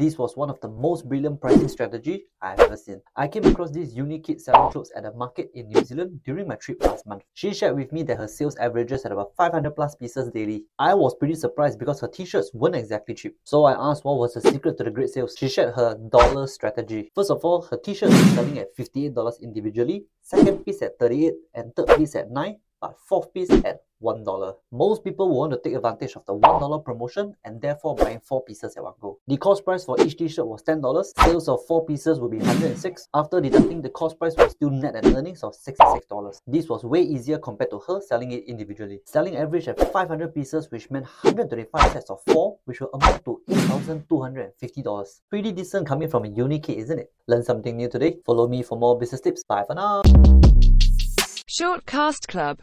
This was one of the most brilliant pricing strategy I've ever seen. I came across this unique kid selling clothes at a market in New Zealand during my trip last month. She shared with me that her sales averages at about 500 plus pieces daily. I was pretty surprised because her t-shirts weren't exactly cheap. So I asked what was the secret to the great sales. She shared her dollar strategy. First of all, her t-shirts are selling at $58 individually, second piece at 38 and third piece at 9 but fourth piece at $1. Most people will want to take advantage of the $1 promotion and therefore buying 4 pieces at one go. The cost price for each t-shirt was $10. Sales of 4 pieces will be 106 After deducting the cost price was still net an earnings of $66. This was way easier compared to her selling it individually. Selling average at 500 pieces which meant 125 sets of 4 which will amount to $8,250. Pretty decent coming from a kit isn't it? Learn something new today? Follow me for more business tips. Bye for now! Shortcast Club